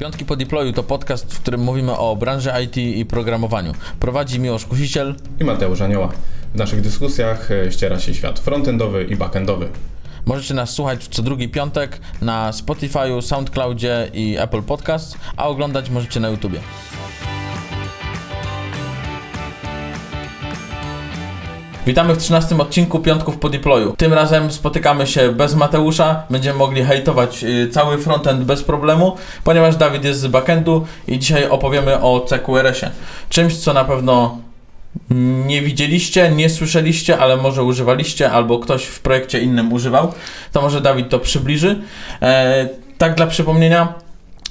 Piątki po deployu to podcast, w którym mówimy o branży IT i programowaniu. Prowadzi Miłosz Kusiciel i Mateusz Anioła. W naszych dyskusjach e, ściera się świat frontendowy i backendowy. Możecie nas słuchać co drugi piątek na Spotify, SoundCloudzie i Apple Podcast, a oglądać możecie na YouTubie. Witamy w 13 odcinku Piątków po deployu. Tym razem spotykamy się bez Mateusza, będziemy mogli hejtować y, cały frontend bez problemu, ponieważ Dawid jest z backendu i dzisiaj opowiemy o CQRS-ie. Czymś, co na pewno nie widzieliście, nie słyszeliście, ale może używaliście, albo ktoś w projekcie innym używał, to może Dawid to przybliży. E, tak dla przypomnienia,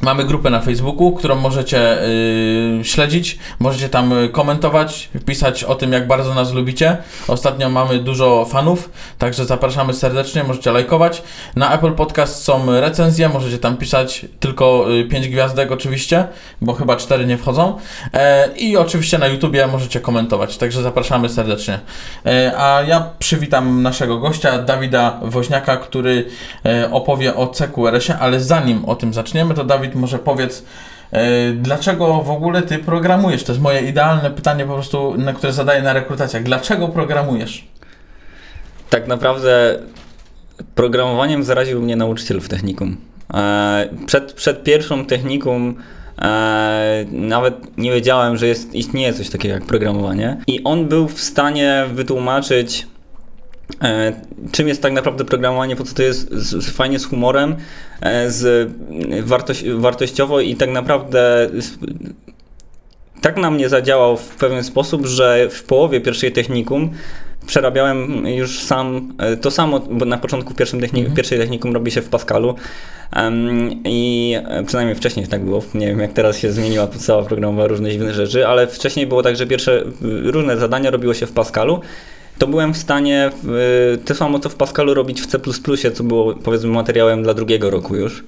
Mamy grupę na Facebooku, którą możecie yy, śledzić, możecie tam komentować, pisać o tym, jak bardzo nas lubicie. Ostatnio mamy dużo fanów, także zapraszamy serdecznie, możecie lajkować. Na Apple Podcast są recenzje, możecie tam pisać tylko 5 y, gwiazdek oczywiście, bo chyba 4 nie wchodzą. E, I oczywiście na YouTubie możecie komentować, także zapraszamy serdecznie. E, a ja przywitam naszego gościa, Dawida Woźniaka, który e, opowie o CQRS-ie, ale zanim o tym zaczniemy, to Dawid Dawid, może powiedz, e, dlaczego w ogóle ty programujesz? To jest moje idealne pytanie po prostu, na które zadaję na rekrutacjach. Dlaczego programujesz? Tak naprawdę programowaniem zaraził mnie nauczyciel w technikum. E, przed, przed pierwszą technikum e, nawet nie wiedziałem, że jest, istnieje coś takiego jak programowanie. I on był w stanie wytłumaczyć czym jest tak naprawdę programowanie, po co to jest? Z, fajnie z humorem, e, z wartość, wartościowo i tak naprawdę tak na mnie zadziałał w pewien sposób, że w połowie pierwszej technikum przerabiałem już sam e, to samo, bo na początku pierwszym technik, mhm. pierwszej technikum robi się w Pascalu um, i przynajmniej wcześniej tak było, nie wiem jak teraz się zmieniła podstawa programowa, różne dziwne rzeczy, ale wcześniej było tak, że pierwsze różne zadania robiło się w Pascalu to byłem w stanie to samo co w Pascalu robić w C++, co było powiedzmy materiałem dla drugiego roku już.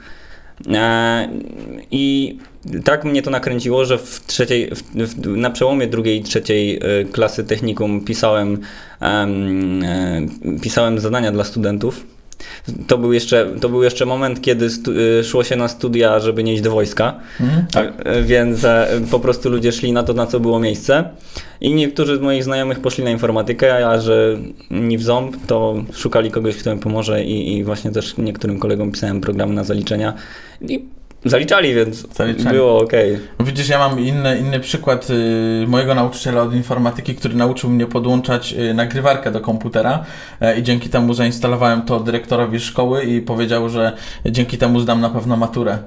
E, I tak mnie to nakręciło, że w trzeciej, w, w, na przełomie drugiej i trzeciej e, klasy technikum pisałem, um, pisałem zadania dla studentów. To był jeszcze, to był jeszcze moment, kiedy stu, szło się na studia, żeby nie iść do wojska, mhm. tak. więc po prostu ludzie szli na to, na co było miejsce. I niektórzy z moich znajomych poszli na informatykę, a że nie w ząb, to szukali kogoś, kto im pomoże i, i właśnie też niektórym kolegom pisałem programy na zaliczenia. I Zaliczali, więc Zaliczali. było ok. Widzisz, ja mam inny, inny przykład y, mojego nauczyciela od informatyki, który nauczył mnie podłączać y, nagrywarkę do komputera y, i dzięki temu zainstalowałem to dyrektorowi szkoły i powiedział, że dzięki temu zdam na pewno maturę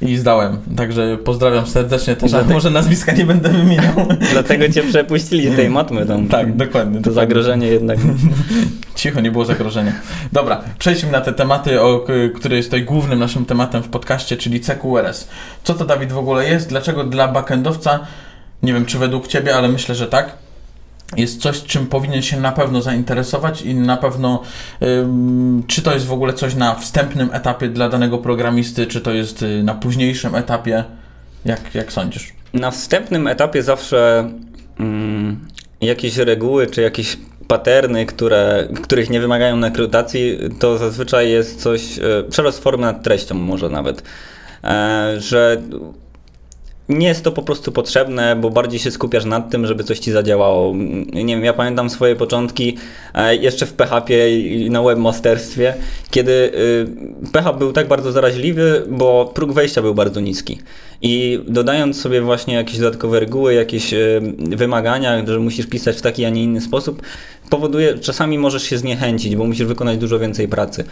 i zdałem. Także pozdrawiam serdecznie też, ale może nazwiska nie będę wymieniał. Dlatego cię przepuścili z tej matmy tam. Tak, dokładnie. To zagrożenie jednak. Cicho, nie było zagrożenia. Dobra, przejdźmy na te tematy, o, które jest tutaj głównym naszym tematem w podcaście, czyli CQRS. Co to Dawid w ogóle jest? Dlaczego dla backendowca, nie wiem czy według Ciebie, ale myślę, że tak, jest coś, czym powinien się na pewno zainteresować i na pewno, czy to jest w ogóle coś na wstępnym etapie dla danego programisty, czy to jest y, na późniejszym etapie. Jak, jak sądzisz? Na wstępnym etapie zawsze mm, jakieś reguły, czy jakieś paterny, które, których nie wymagają rekrutacji, to zazwyczaj jest coś, e, przerost formy nad treścią może nawet. E, że nie jest to po prostu potrzebne, bo bardziej się skupiasz nad tym, żeby coś ci zadziałało. Nie wiem, ja pamiętam swoje początki e, jeszcze w PHP i na webmasterstwie, kiedy PHP był tak bardzo zaraźliwy, bo próg wejścia był bardzo niski. I dodając sobie właśnie jakieś dodatkowe reguły, jakieś wymagania, że musisz pisać w taki, a nie inny sposób, powoduje, czasami możesz się zniechęcić, bo musisz wykonać dużo więcej pracy.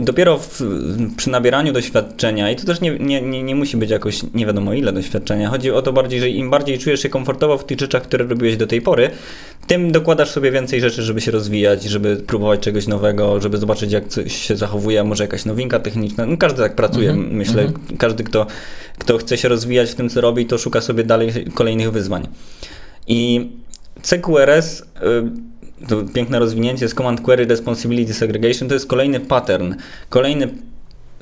Dopiero w, przy nabieraniu doświadczenia, i to też nie, nie, nie, nie, musi być jakoś nie wiadomo ile doświadczenia, chodzi o to bardziej, że im bardziej czujesz się komfortowo w tych rzeczach, które robiłeś do tej pory, tym dokładasz sobie więcej rzeczy, żeby się rozwijać, żeby próbować czegoś nowego, żeby zobaczyć jak coś się zachowuje, może jakaś nowinka techniczna. No, każdy tak pracuje, mm -hmm. myślę. Mm -hmm. Każdy, kto, kto chce się rozwijać w tym, co robi, to szuka sobie dalej kolejnych wyzwań. I CQRS y, to piękne rozwinięcie z Command Query Responsibility Segregation to jest kolejny pattern, kolejny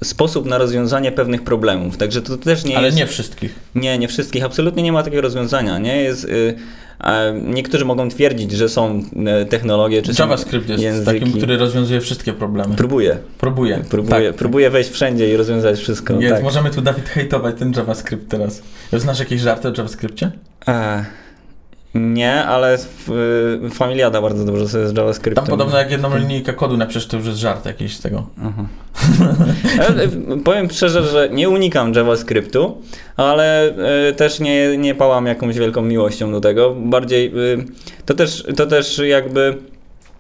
sposób na rozwiązanie pewnych problemów. Także to też nie Ale jest... nie wszystkich. Nie, nie wszystkich. Absolutnie nie ma takiego rozwiązania. Nie jest. Y, a niektórzy mogą twierdzić, że są y, technologie czy JavaScript jest języki. takim, który rozwiązuje wszystkie problemy. Próbuje. Próbuje. Próbuje, Tak. próbuje wejść wszędzie i rozwiązać wszystko. Jest, tak. Możemy tu, Dawid, hejtować ten JavaScript teraz. Znasz jakieś żarty o JavaScriptie? E, nie, ale w, y, Familiada bardzo dobrze sobie z JavaScriptem. Tam podobno jak jedną linijkę kodu napiszesz, to już jest żart jakiś z tego. Aha. Ale, e, Powiem szczerze, że nie unikam JavaScriptu, ale e, też nie, nie pałam jakąś wielką miłością do tego. Bardziej y, to też, to też jakby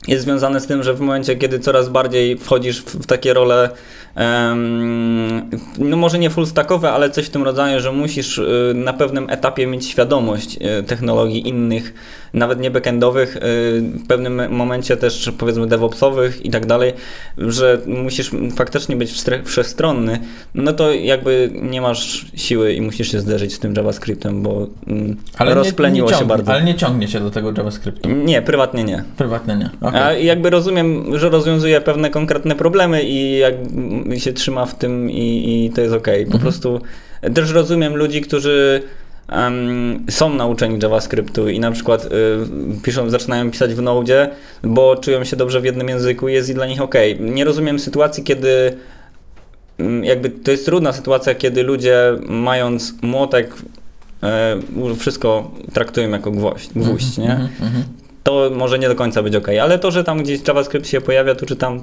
jest związane z tym, że w momencie, kiedy coraz bardziej wchodzisz w, w takie role, no może nie full stackowe, ale coś w tym rodzaju, że musisz y, na pewnym etapie mieć świadomość y, technologii innych, nawet nie backendowych, y, w pewnym momencie też powiedzmy DevOpsowych i tak dalej, że musisz faktycznie być wszechstronny, no to jakby nie masz siły i musisz się zderzyć z tym JavaScriptem, bo mm, rozpleniło nie się ciągnie, bardzo. Ale nie ciągnie się do tego JavaScriptu. Nie, prywatnie nie. Prywatnie nie. Okej. A jakby rozumiem, że rozwiązuje pewne konkretne problemy i jak się trzyma w tym i, i to jest okej. Po prostu też rozumiem ludzi, którzy em, są nauczeni JavaScriptu i na przykład y, piszą, zaczynają pisać w Node, bo czują się dobrze w jednym języku i jest i dla nich okej. Nie rozumiem sytuacji, kiedy mm, jakby to jest trudna sytuacja, kiedy ludzie mając młotek e, wszystko traktują jako gwoźdź, gwóźdź nie? Mhm, mhm. To może nie do końca być ok, ale to, że tam gdzieś JavaScript się pojawia, tu czy tam,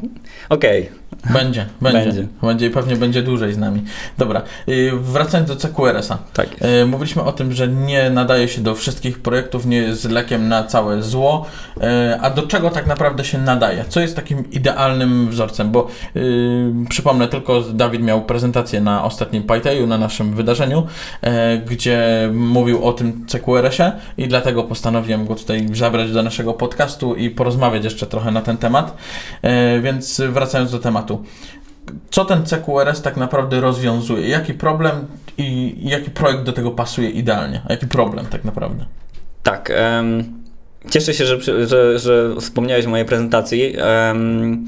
okej. Będzie, będzie, Będzie. będzie. i pewnie będzie dłużej z nami. Dobra, y, wracając do CQRS-a. Tak jest. Y, Mówiliśmy o tym, że nie nadaje się do wszystkich projektów, nie jest lekiem na całe zło. Y, A do czego tak naprawdę się nadaje? Co jest takim idealnym wzorcem? Bo przypomnę tylko, Dawid miał prezentację na ostatnim PyTeju, na naszym wydarzeniu, gdzie mówił o tym CQRS-ie i dlatego postanowiłem go tutaj zabrać do naszego podcastu i porozmawiać jeszcze trochę na ten temat. Y, Więc wracając do tematu co ten CQRS tak naprawdę rozwiązuje? Jaki problem i jaki projekt do tego pasuje idealnie? A jaki problem tak naprawdę? Tak. em, cieszę się, że, że, że wspomniałeś o mojej prezentacji. Em,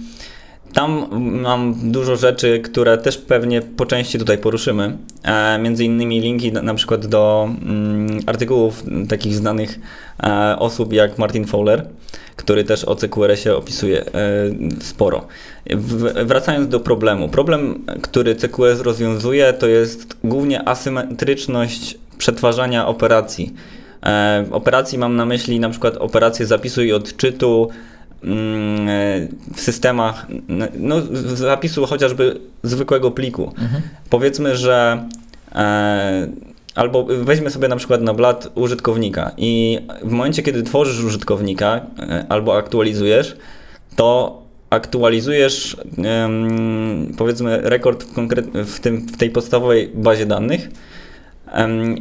tam mam dużo rzeczy, które też pewnie po części tutaj poruszymy. E, między innymi linki na, na przykład do mm, artykułów takich znanych e, osób jak Martin Fowler, który też o CQRS-ie opisuje e, sporo. W, wracając do problemu. Problem, który CQRS rozwiązuje, to jest głównie asymetryczność przetwarzania operacji. E, operacji mam na myśli na przykład operację zapisu i odczytu w systemach, no, z- zapisu chociażby zwykłego pliku. Powiedzmy, że e, albo weźmy sobie na przykład na blat użytkownika i w momencie, kiedy tworzysz użytkownika e, albo aktualizujesz, to aktualizujesz em, powiedzmy rekord w, konkret- w, tym, w tej podstawowej bazie danych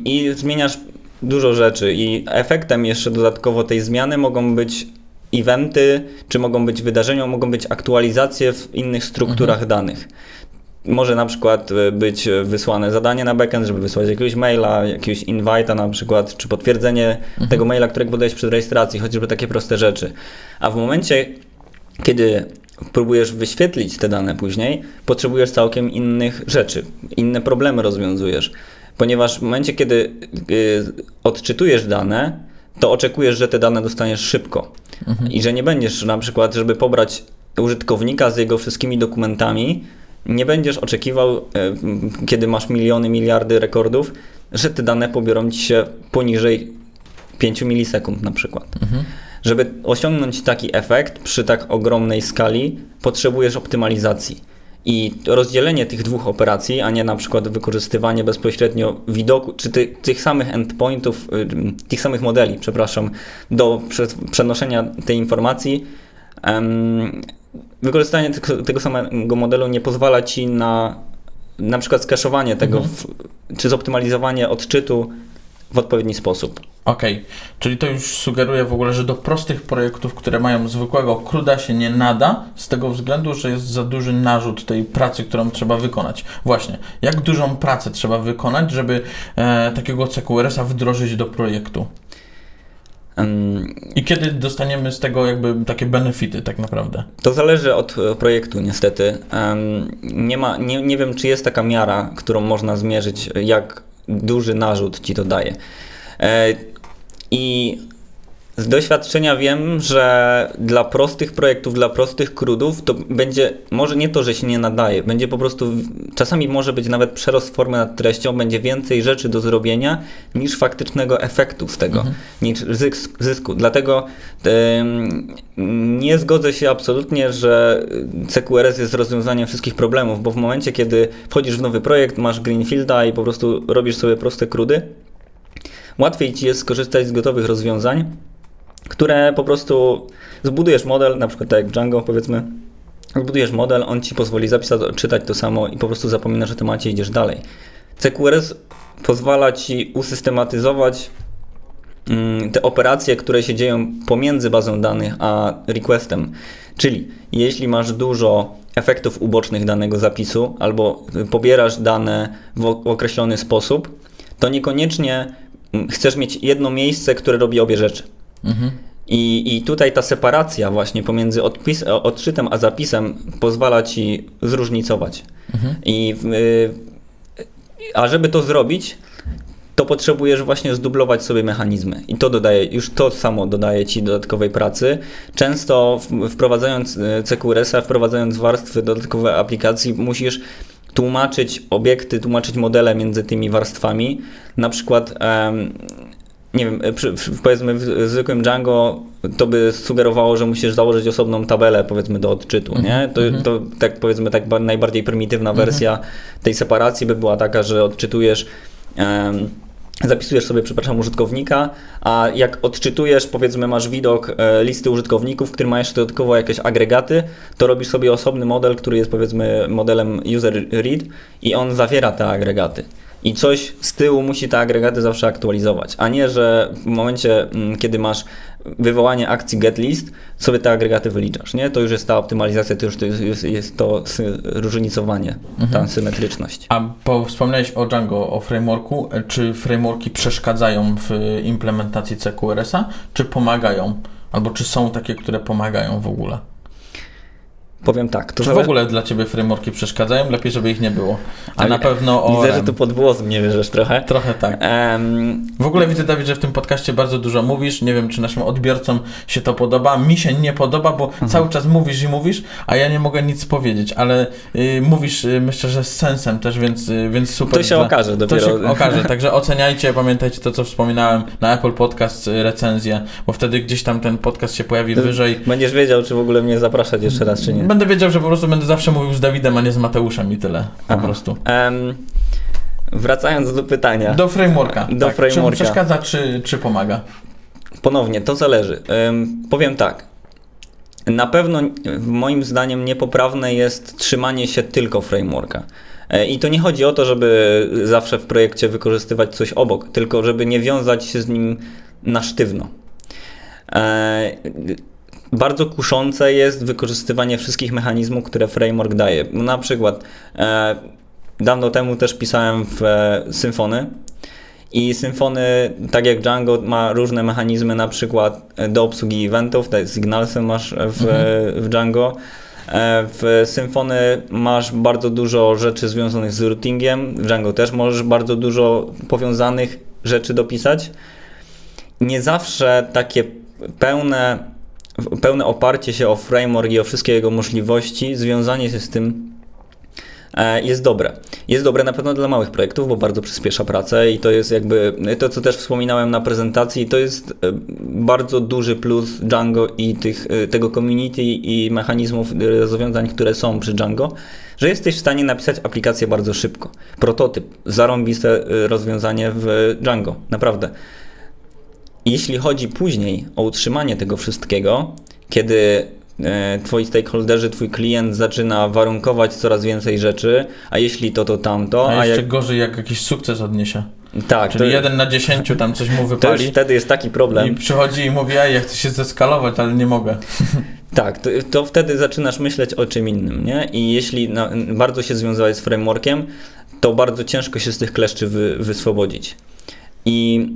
i zmieniasz dużo rzeczy i efektem jeszcze dodatkowo tej zmiany mogą być eventy, czy mogą być wydarzenia, mogą być aktualizacje w innych strukturach danych. Może na przykład e, być wysłane zadanie na backend, żeby wysłać jakiegoś maila, jakiegoś invite'a na przykład, czy potwierdzenie tego maila, którego podajesz przed rejestracji, chociażby takie proste rzeczy. A w momencie, kiedy próbujesz wyświetlić te dane później, potrzebujesz całkiem innych rzeczy, inne problemy rozwiązujesz. Ponieważ w momencie, kiedy y, odczytujesz dane, to oczekujesz, że te dane dostaniesz szybko. I że nie będziesz na przykład, żeby pobrać użytkownika z jego wszystkimi dokumentami, nie będziesz oczekiwał, y, kiedy masz miliony, miliardy rekordów, że te dane pobiorą ci się poniżej 5 milisekund na przykład. Żeby osiągnąć taki efekt przy tak ogromnej skali, potrzebujesz optymalizacji. I rozdzielenie tych dwóch operacji, a nie na przykład wykorzystywanie bezpośrednio widoku, czy ty, tych samych endpointów, y, tych samych modeli, przepraszam, do prze, przenoszenia tej informacji, wykorzystanie tego, tego samego modelu nie pozwala ci na na przykład skaszowanie tego, w, czy zoptymalizowanie odczytu w odpowiedni sposób. Okej, czyli to już sugeruje w ogóle, że do prostych projektów, które mają zwykłego CRUDa się nie nada, z tego względu, że jest za duży narzut tej pracy, którą trzeba wykonać. Właśnie, jak dużą pracę trzeba wykonać, żeby e, takiego CQRS-a wdrożyć do projektu? I kiedy dostaniemy z tego jakby takie benefity tak naprawdę? To zależy od e, projektu niestety. Nie, ma, nie, nie wiem, czy jest taka miara, którą można zmierzyć, jak duży narzut ci to daje. E, I z doświadczenia wiem, że dla prostych projektów, dla prostych krudów to będzie, może nie to, że się nie nadaje, będzie po prostu, czasami może być nawet przerost formy nad treścią, będzie więcej rzeczy do zrobienia niż faktycznego efektu z tego, mhm. niż zysku. Dlatego nie zgodzę się absolutnie, że CQRS jest rozwiązaniem wszystkich problemów, bo w momencie, kiedy wchodzisz w nowy projekt, masz Greenfielda i po prostu robisz sobie proste krudy, łatwiej ci jest skorzystać z gotowych rozwiązań, które po prostu zbudujesz model, na przykład tak jak Django powiedzmy, zbudujesz model, on ci pozwoli zapisać, czytać to samo i po prostu zapominasz o temacie i idziesz dalej. CQRS pozwala ci usystematyzować mm, te operacje, które się dzieją pomiędzy bazą danych a requestem. Czyli jeśli masz dużo efektów ubocznych danego zapisu albo pobierasz dane w określony sposób, to niekoniecznie mm, chcesz mieć jedno miejsce, które robi obie rzeczy. Mhm. I, I tutaj ta separacja właśnie pomiędzy odpis, odczytem a zapisem pozwala ci zróżnicować. Mhm. I, y, a żeby to zrobić, to potrzebujesz właśnie zdublować sobie mechanizmy. I to dodaje, już to samo dodaje ci dodatkowej pracy. Często wprowadzając y, CQRS-a, wprowadzając warstwy dodatkowe aplikacji, musisz tłumaczyć obiekty, tłumaczyć modele między tymi warstwami. Na przykład nie wiem, przy, powiedzmy w zwykłym Django to by sugerowało, że musisz założyć osobną tabelę powiedzmy do odczytu, nie? Mhm, to, mhm. to tak powiedzmy tak najbardziej prymitywna mhm. wersja tej separacji by była taka, że odczytujesz um, zapisujesz sobie, przepraszam, użytkownika, a jak odczytujesz, powiedzmy, masz widok e, listy użytkowników, który ma jeszcze dodatkowo jakieś agregaty, to robisz sobie osobny model, który jest powiedzmy modelem user read i on zawiera te agregaty i coś z tyłu musi te agregaty zawsze aktualizować, a nie, że w momencie, mm, kiedy masz wywołanie akcji getList, sobie te agregaty wyliczasz, nie? To już jest ta optymalizacja, to już to jest, jest to różnicowanie, mhm. ta symetryczność. A bo wspomniałeś o Django, o frameworku, czy frameworki przeszkadzają w implementacji CQRS-a, czy pomagają? Albo czy są takie, które pomagają w ogóle? Powiem tak. To Czy w ogóle dla Ciebie frameworki przeszkadzają? Lepiej, żeby ich nie było. A na pewno o. Widzę, że tu pod włos mnie wierzysz trochę. Trochę tak. Um... W ogóle widzę, Dawid, że w tym podcaście bardzo dużo mówisz. Nie wiem, czy naszym odbiorcom się to podoba. Mi się nie podoba, bo mhm. cały czas mówisz i mówisz, a ja nie mogę nic powiedzieć, ale y, mówisz, y, myślę, że z sensem też, więc, y, więc super. To się dla... okaże dopiero. To się okaże, także oceniajcie, pamiętajcie to, co wspominałem na Apple Podcast, y, recenzję, bo wtedy gdzieś tam ten podcast się pojawi to wyżej. Będziesz wiedział, czy w ogóle mnie zapraszać jeszcze raz, czy nie będę wiedział, że po prostu będę zawsze mówił z Dawidem, a nie z Mateuszem i tyle. Po Aha. prostu. Um, wracając do pytania. Do frameworka. Do tak. frameworka. Czy przeszkadza, czy, czy pomaga? Ponownie, to zależy. Um, powiem tak. Na pewno moim zdaniem niepoprawne jest trzymanie się tylko frameworka. E, I to nie chodzi o to, żeby zawsze w projekcie wykorzystywać coś obok, tylko żeby nie wiązać się z nim na sztywno. E, bardzo kuszące jest wykorzystywanie wszystkich mechanizmów, które framework daje. No, na przykład e, dawno temu też pisałem w e, Symfony i Symfony, tak jak Django, ma różne mechanizmy, na przykład e, do obsługi eventów, te Signalsy masz w, mhm. w Django. E, w Symfony masz bardzo dużo rzeczy związanych z routingiem, w Django też możesz bardzo dużo powiązanych rzeczy dopisać. Nie zawsze takie pełne pełne oparcie się o framework i o wszystkie jego możliwości, związanie się z tym e, jest dobre. Jest dobre na pewno dla małych projektów, bo bardzo przyspiesza pracę i to jest jakby to, co też wspominałem na prezentacji, to jest e, bardzo duży plus Django i tych, e, tego community i mechanizmów rozwiązań, które są przy Django, że jesteś w stanie napisać aplikację bardzo szybko. Prototyp, zarąbiste rozwiązanie w Django, naprawdę. Jeśli chodzi później o utrzymanie tego wszystkiego, kiedy e, twoi stakeholderzy, twój klient zaczyna warunkować coraz więcej rzeczy, a jeśli to, to tamto. A, a jeszcze jak... gorzej, jak jakiś sukces odniesie. Tak. Czyli to... jeden na dziesięciu tam coś mu wypali. To już wtedy jest taki problem. I przychodzi i mówi, ja, chcę się zeskalować, ale nie mogę. Tak, to, to, wtedy zaczynasz myśleć o czym innym, nie? I jeśli na, bardzo się związałeś z frameworkiem, to bardzo ciężko się z tych kleszczy wy, wyswobodzić. I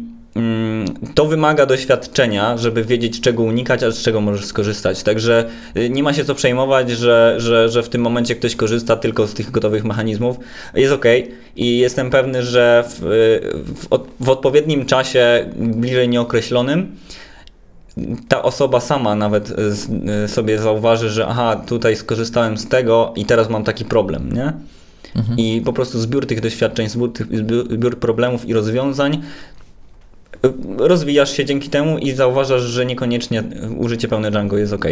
to wymaga doświadczenia, żeby wiedzieć, czego unikać, a z czego możesz skorzystać. Także y, nie ma się co przejmować, że, że, że w tym momencie ktoś korzysta tylko z tych gotowych mechanizmów. Jest ok i jestem pewny, że w, w, od- w odpowiednim czasie, bliżej nieokreślonym, ta osoba sama nawet y, y, sobie zauważy, że aha, tutaj skorzystałem z tego i teraz mam taki problem, nie? I po prostu zbiór tych doświadczeń, zbiór, zbiór, problemów i rozwiązań y, rozwijasz się dzięki temu i zauważasz, że niekoniecznie użycie pełne Django jest ok.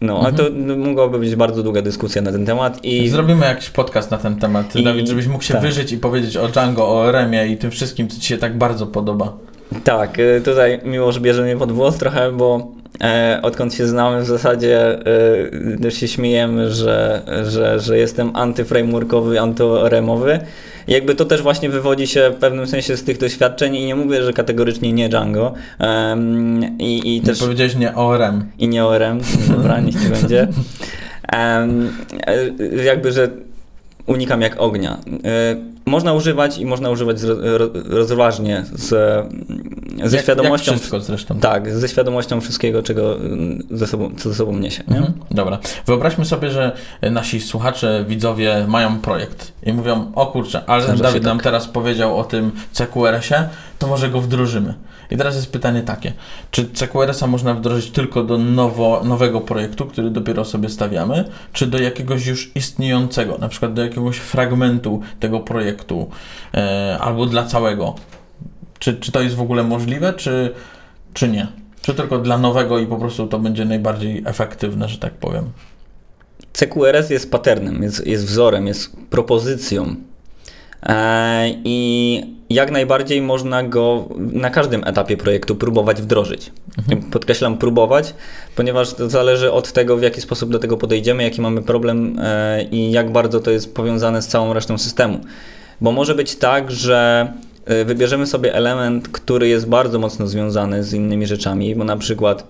No, ale to no, mogłaby być bardzo długa dyskusja na ten temat i Zrobimy jakiś podcast na ten temat, I- Dawid, żebyś mógł się tak. wyżyć i powiedzieć o Django, o Remie i tym wszystkim, co Ci się tak bardzo podoba. Tak, y, tutaj Miłosz bierze mnie pod włos trochę, bo e, odkąd się znamy w zasadzie e, też się śmiejemy, że, że, że jestem antyframeworkowy, antyoremowy. Jakby to też właśnie wywodzi się w pewnym sensie z tych doświadczeń i nie mówię, że kategorycznie nie Django. Em, I, i Nie też powiedziałeś nie o Rem. i nie ORM, dobra, niech ci będzie. E, jakby, że unikam jak ognia. Można używać i można używać rozważnie z, ze Jak- świadomością. Jak wszystko zresztą. Tak, ze świadomością wszystkiego, czego mm, ze sobą, co ze sobą niesie. Nie? Mhm. Dobra. Wyobraźmy sobie, że nasi słuchacze, widzowie mają projekt i mówią, o kurczę, ale Zdarza Dawid tak. nam teraz powiedział o tym CQRS-ie, to może go wdrożymy. I teraz jest pytanie takie, czy CQRS-a można wdrożyć tylko do nowo, nowego projektu, który dopiero sobie stawiamy, czy do jakiegoś już istniejącego, na przykład do jakiegoś fragmentu tego projektu, e, albo dla całego? Czy, czy to jest w ogóle możliwe, czy, czy nie? Czy tylko dla nowego i po prostu to będzie najbardziej efektywne, że tak powiem? CQRS jest patternem, jest, jest wzorem, jest propozycją. E, I jak najbardziej można go na każdym etapie projektu próbować wdrożyć. Podkreślam próbować, ponieważ to zależy od tego, w jaki sposób do tego podejdziemy, jaki mamy problem e, i jak bardzo to jest powiązane z całą resztą systemu. Bo może być tak, że wybierzemy sobie element, który jest bardzo mocno związany z innymi rzeczami, bo na przykład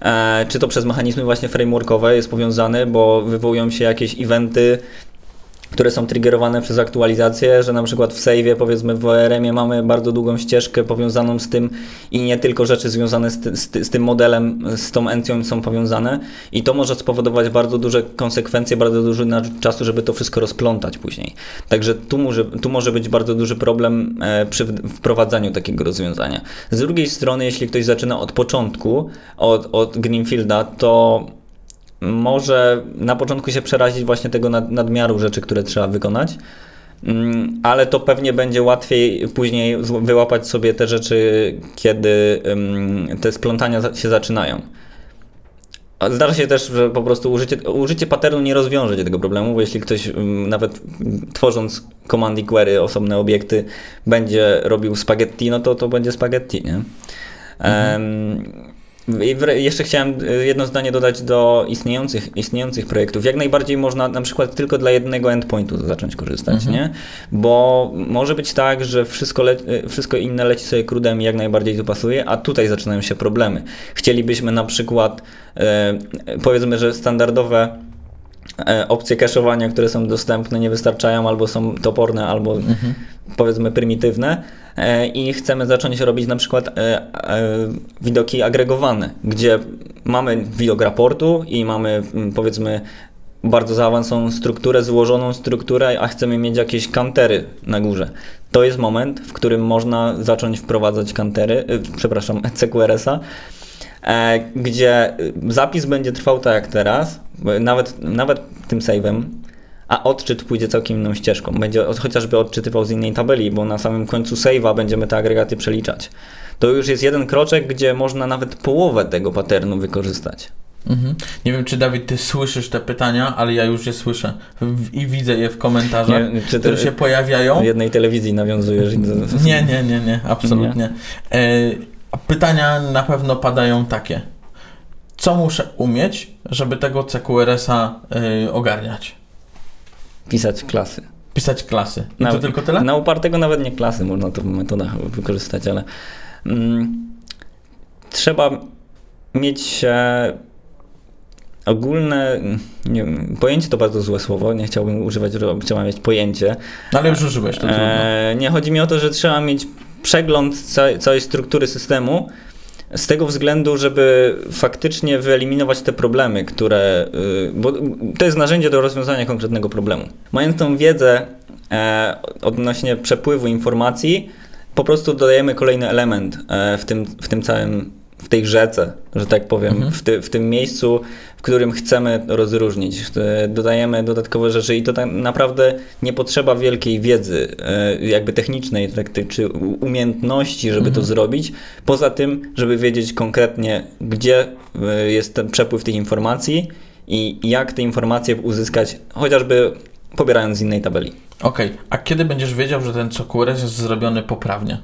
E, czy to przez mechanizmy właśnie frameworkowe jest powiązane, bo wywołują się jakieś eventy, które są triggerowane przez aktualizację, że na przykład w save'ie, powiedzmy w ORM-ie mamy bardzo długą ścieżkę powiązaną z tym i nie tylko rzeczy związane z, ty, z, ty, z tym modelem, z tą encją są powiązane i to może spowodować bardzo duże konsekwencje, bardzo duży czasu, żeby to wszystko rozplątać później. Także tu może, tu może być bardzo duży problem e, przy wprowadzaniu takiego rozwiązania. Z drugiej strony, jeśli ktoś zaczyna od początku, od, od Greenfielda, to może na początku się przerazić właśnie tego nad, nadmiaru rzeczy, które trzeba wykonać, Mm, ale to pewnie będzie łatwiej później wyłapać sobie te rzeczy, kiedy ym, te splątania się zaczynają. Zdarza się też, że po prostu użycie, użycie patternu nie rozwiąże tego problemu, bo jeśli ktoś ym, nawet tworząc command i query, osobne obiekty, będzie robił spaghetti, no to to będzie spaghetti, nie? I wre- jeszcze chciałem y, jedno zdanie dodać do istniejących, istniejących projektów. Jak najbardziej można na przykład tylko dla jednego endpointu zacząć korzystać, nie? Bo może być tak, że wszystko, y, wszystko inne leci sobie crudem i jak najbardziej tu pasuje, a tutaj zaczynają się problemy. Chcielibyśmy na przykład, e, powiedzmy, że standardowe e, opcje cache'owania, które są dostępne, nie wystarczają, albo są toporne, albo powiedzmy prymitywne e, i chcemy zacząć robić na przykład e, e, widoki agregowane, gdzie mamy widok raportu i mamy mm, powiedzmy bardzo zaawansowaną strukturę, złożoną strukturę, a chcemy mieć jakieś kantery na górze. To jest moment, w którym można zacząć wprowadzać kantery, przepraszam, CQRS-a, e, gdzie y, zapis będzie trwał tak jak teraz, nawet, nawet tym save'em, a odczyt pójdzie całkiem inną ścieżką. Będzie chociażby odczytywał z innej tabeli, bo na samym końcu save'a będziemy te agregaty przeliczać. To już jest jeden kroczek, gdzie można nawet połowę tego patternu wykorzystać. Mhm. Nie wiem, czy Dawid, ty słyszysz te pytania, ale ja już je słyszę i widzę je w komentarzach, Nie, czy które się pojawiają. Jednej telewizji nawiązujesz. Nie, nie, nie, nie, absolutnie. E, a pytania na pewno padają takie. Co muszę umieć, żeby tego CQRS-a e, ogarniać? Pisać klasy. Pisać klasy. I Na- to tylko tyle? Na upartego nawet nie klasy można to w metodach wykorzystać, ale mm, trzeba mieć e, ogólne, nie wiem, pojęcie to bardzo złe słowo, nie chciałbym używać, trzeba mieć pojęcie. No ale już użyłeś, to trudno. E, nie, chodzi mi o to, że trzeba mieć przegląd ca całej struktury systemu, z tego względu, żeby faktycznie wyeliminować te problemy, które. y, Bo to jest narzędzie do rozwiązania konkretnego problemu. Mając tą wiedzę e, odnośnie przepływu informacji, po prostu dodajemy kolejny element e, w, tym, w tym całym. W tej rzece, że tak powiem, w, ty, w tym miejscu, w którym chcemy rozróżnić. E, Dodajemy dodatkowe rzeczy i to tak naprawdę nie potrzeba wielkiej wiedzy, e, jakby technicznej, tak, czy umiejętności, żeby to zrobić. Poza tym, żeby wiedzieć konkretnie, gdzie e, jest ten przepływ tych informacji i jak te informacje uzyskać, chociażby pobierając z innej tabeli. Okej, a kiedy będziesz wiedział, że ten CQRS jest zrobiony poprawnie?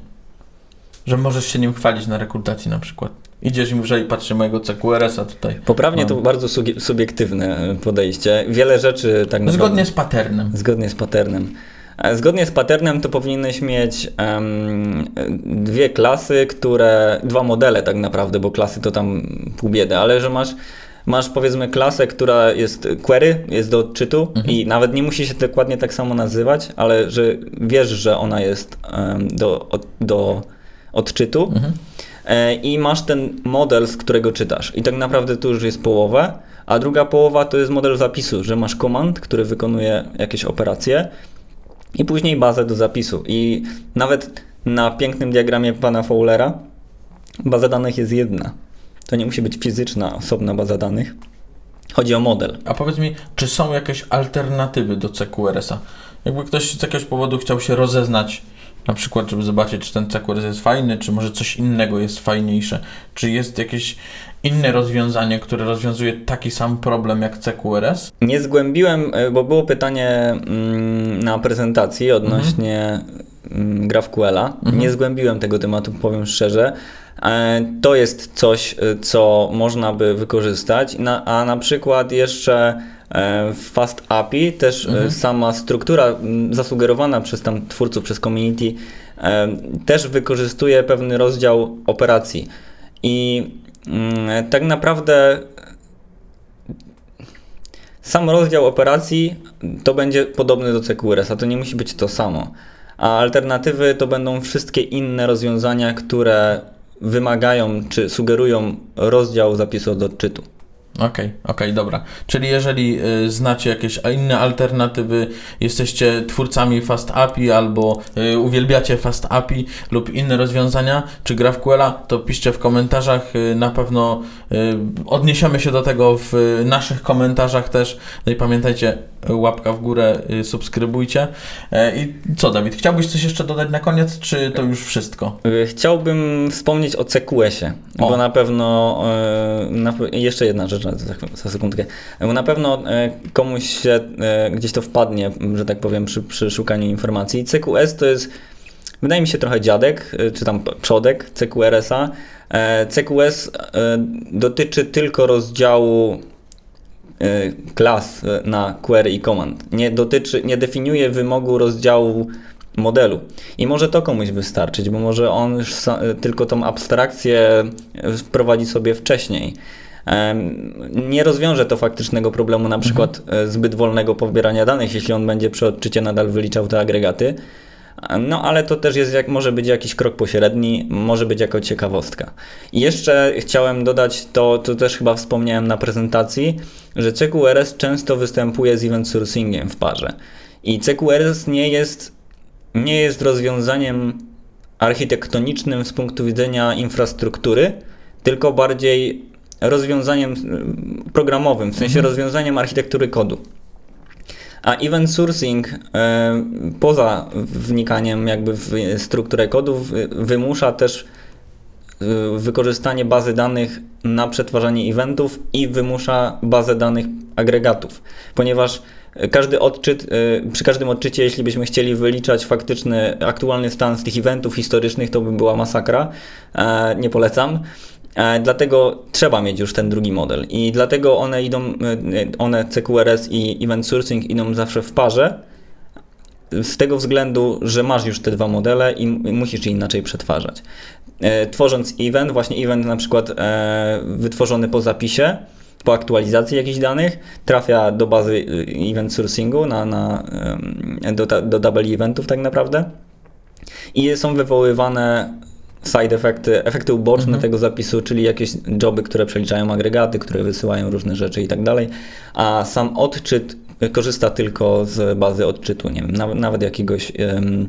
Że możesz się nim chwalić na rekrutacji na przykład. Idziesz i mówisz, "Ej, patrzcie mojego CQRS-a tutaj. Poprawnie Mam. to bardzo subiektywne podejście. Wiele rzeczy tak naprawdę... Zgodnie z patternem. Zgodnie z patternem. E, Zgodnie z patternem to powinieneś mieć em, dwie klasy, które, dwa modele tak naprawdę, bo klasy to tam pół biedy, ale że masz, masz powiedzmy klasę, która jest query, jest do odczytu i nawet nie musi się dokładnie tak samo nazywać, ale że wiesz, że ona jest em, do, od, do odczytu e, i masz ten model, z którego czytasz. I tak naprawdę tu już jest połowa, a druga połowa to jest model zapisu, że masz komand, który wykonuje jakieś operacje i później bazę do zapisu. I nawet na pięknym diagramie pana Fowlera baza danych jest jedna. To nie musi być fizyczna, osobna baza danych. Chodzi o model. A powiedz mi, czy są jakieś alternatywy do CQRS-a? Jakby ktoś z jakiegoś powodu chciał się rozeznać, na przykład, żeby zobaczyć, czy ten CQRS jest fajny, czy może coś innego jest fajniejsze, czy jest jakieś inne rozwiązanie, które rozwiązuje taki sam problem jak CQRS? Nie zgłębiłem, e, bo było pytanie mm, na prezentacji odnośnie mm, GraphQL-a. Nie zgłębiłem tego tematu, powiem szczerze. E, To jest coś, e, co można by wykorzystać, a na przykład jeszcze w Fast API też e, sama struktura zasugerowana przez tam twórców, przez community e, też wykorzystuje pewny rozdział operacji. I mm, tak naprawdę sam rozdział operacji to będzie podobny do CQRS, a to nie musi być to samo. A alternatywy to będą wszystkie inne rozwiązania, które wymagają czy sugerują rozdział zapisu od odczytu. Okej, okej, dobra. Czyli jeżeli y, znacie jakieś inne alternatywy, jesteście twórcami Fast API albo y, uwielbiacie Fast API lub inne rozwiązania, czy GraphQL-a, to piszcie w komentarzach. Y, na pewno y, odniesiemy się do tego w y, naszych komentarzach też. No i pamiętajcie, łapka w górę, y, subskrybujcie. E, I co, Dawid, chciałbyś coś jeszcze dodać na koniec, czy to już wszystko? Chciałbym wspomnieć o CQS-ie, bo na pewno, na, jeszcze jedna rzecz za, za sekundkę, na pewno y, komuś się y, gdzieś to wpadnie, że tak powiem, przy, przy szukaniu informacji. CQS to jest, wydaje mi się, trochę dziadek, y, czy tam przodek CQRS-a. E, CQS dotyczy tylko rozdziału klas na query i command. Nie dotyczy, nie definiuje wymogu rozdziału modelu. I może to komuś wystarczyć, bo może on tylko tą abstrakcję wprowadzi sobie wcześniej. Nie rozwiąże to faktycznego problemu na przykład y, zbyt wolnego pobierania danych, jeśli on będzie przy odczycie nadal wyliczał te agregaty. No, ale to też jest jak, może być jakiś krok pośredni, może być jako ciekawostka. I jeszcze chciałem dodać to, to też chyba wspomniałem na prezentacji, że CQRS często występuje z event sourcingiem w parze. I CQRS nie jest, nie jest rozwiązaniem architektonicznym z punktu widzenia infrastruktury, tylko bardziej rozwiązaniem y, programowym, w sensie rozwiązaniem architektury kodu. A event sourcing e, poza wnikaniem jakby w strukturę kodów wy- wymusza też e, wykorzystanie bazy danych na przetwarzanie eventów i wymusza bazę danych agregatów, ponieważ każdy odczyt, przy każdym odczycie, jeśli byśmy chcieli wyliczać faktyczny, aktualny stan z tych eventów historycznych, to by była masakra. E, Nie polecam. E, Dlatego trzeba mieć już ten drugi model i dlatego one idą, e, one CQRS i Event Sourcing idą zawsze w parze, z tego względu, że masz już te dwa modele i musisz je inaczej przetwarzać. E, Tworząc event, właśnie event na przykład e, wytworzony po zapisie, po aktualizacji jakichś danych trafia do bazy event sourcingu na, na, do, do double eventów tak naprawdę i są wywoływane side efekty, efekty uboczne tego zapisu, czyli jakieś joby, które przeliczają agregaty, które wysyłają różne rzeczy i tak dalej, a sam odczyt korzysta tylko z bazy odczytu, nie wiem, nawet, nawet jakiegoś em,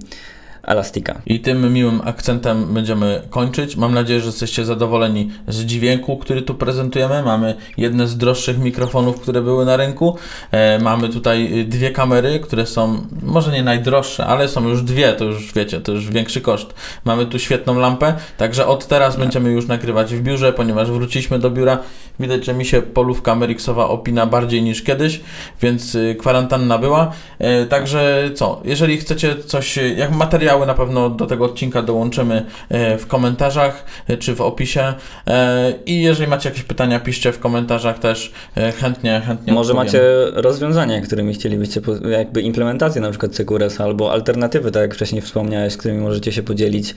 Elastika. I tym miłym akcentem będziemy kończyć. Mam nadzieję, że jesteście zadowoleni z dźwięku, który tu prezentujemy. Mamy jedne z droższych mikrofonów, które były na rynku. E, mamy tutaj y, dwie kamery, które są może nie najdroższe, ale są już dwie, to już wiecie, to już większy koszt. Mamy tu świetną lampę, także od teraz będziemy już nagrywać w biurze, ponieważ wróciliśmy do biura. Widać, że mi się polówka Merixowa opina bardziej niż kiedyś, więc y, kwarantanna była. E, także co, jeżeli chcecie coś, jak materiały na pewno do tego odcinka dołączymy e, w komentarzach e, czy w opisie. E, I jeżeli macie jakieś pytania, piszcie w komentarzach też. Chętnie, chętnie Może odpowiem. macie rozwiązania, którymi chcielibyście, jakby implementację na przykład Secures albo alternatywy, tak jak wcześniej wspomniałeś, którymi możecie się podzielić.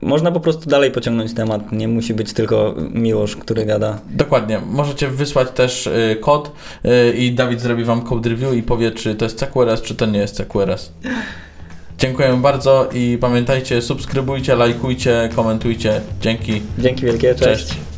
Można po prostu dalej pociągnąć temat, nie musi być tylko Miłosz, który gada. Dokładnie. Możecie wysłać też y, kod y, i Dawid zrobi Wam code review i powie, czy to jest CQRS, czy to nie jest CQRS. Dziękuję bardzo i pamiętajcie, subskrybujcie, lajkujcie, komentujcie. Dzięki. Dzięki wielkie, cześć. Cześć.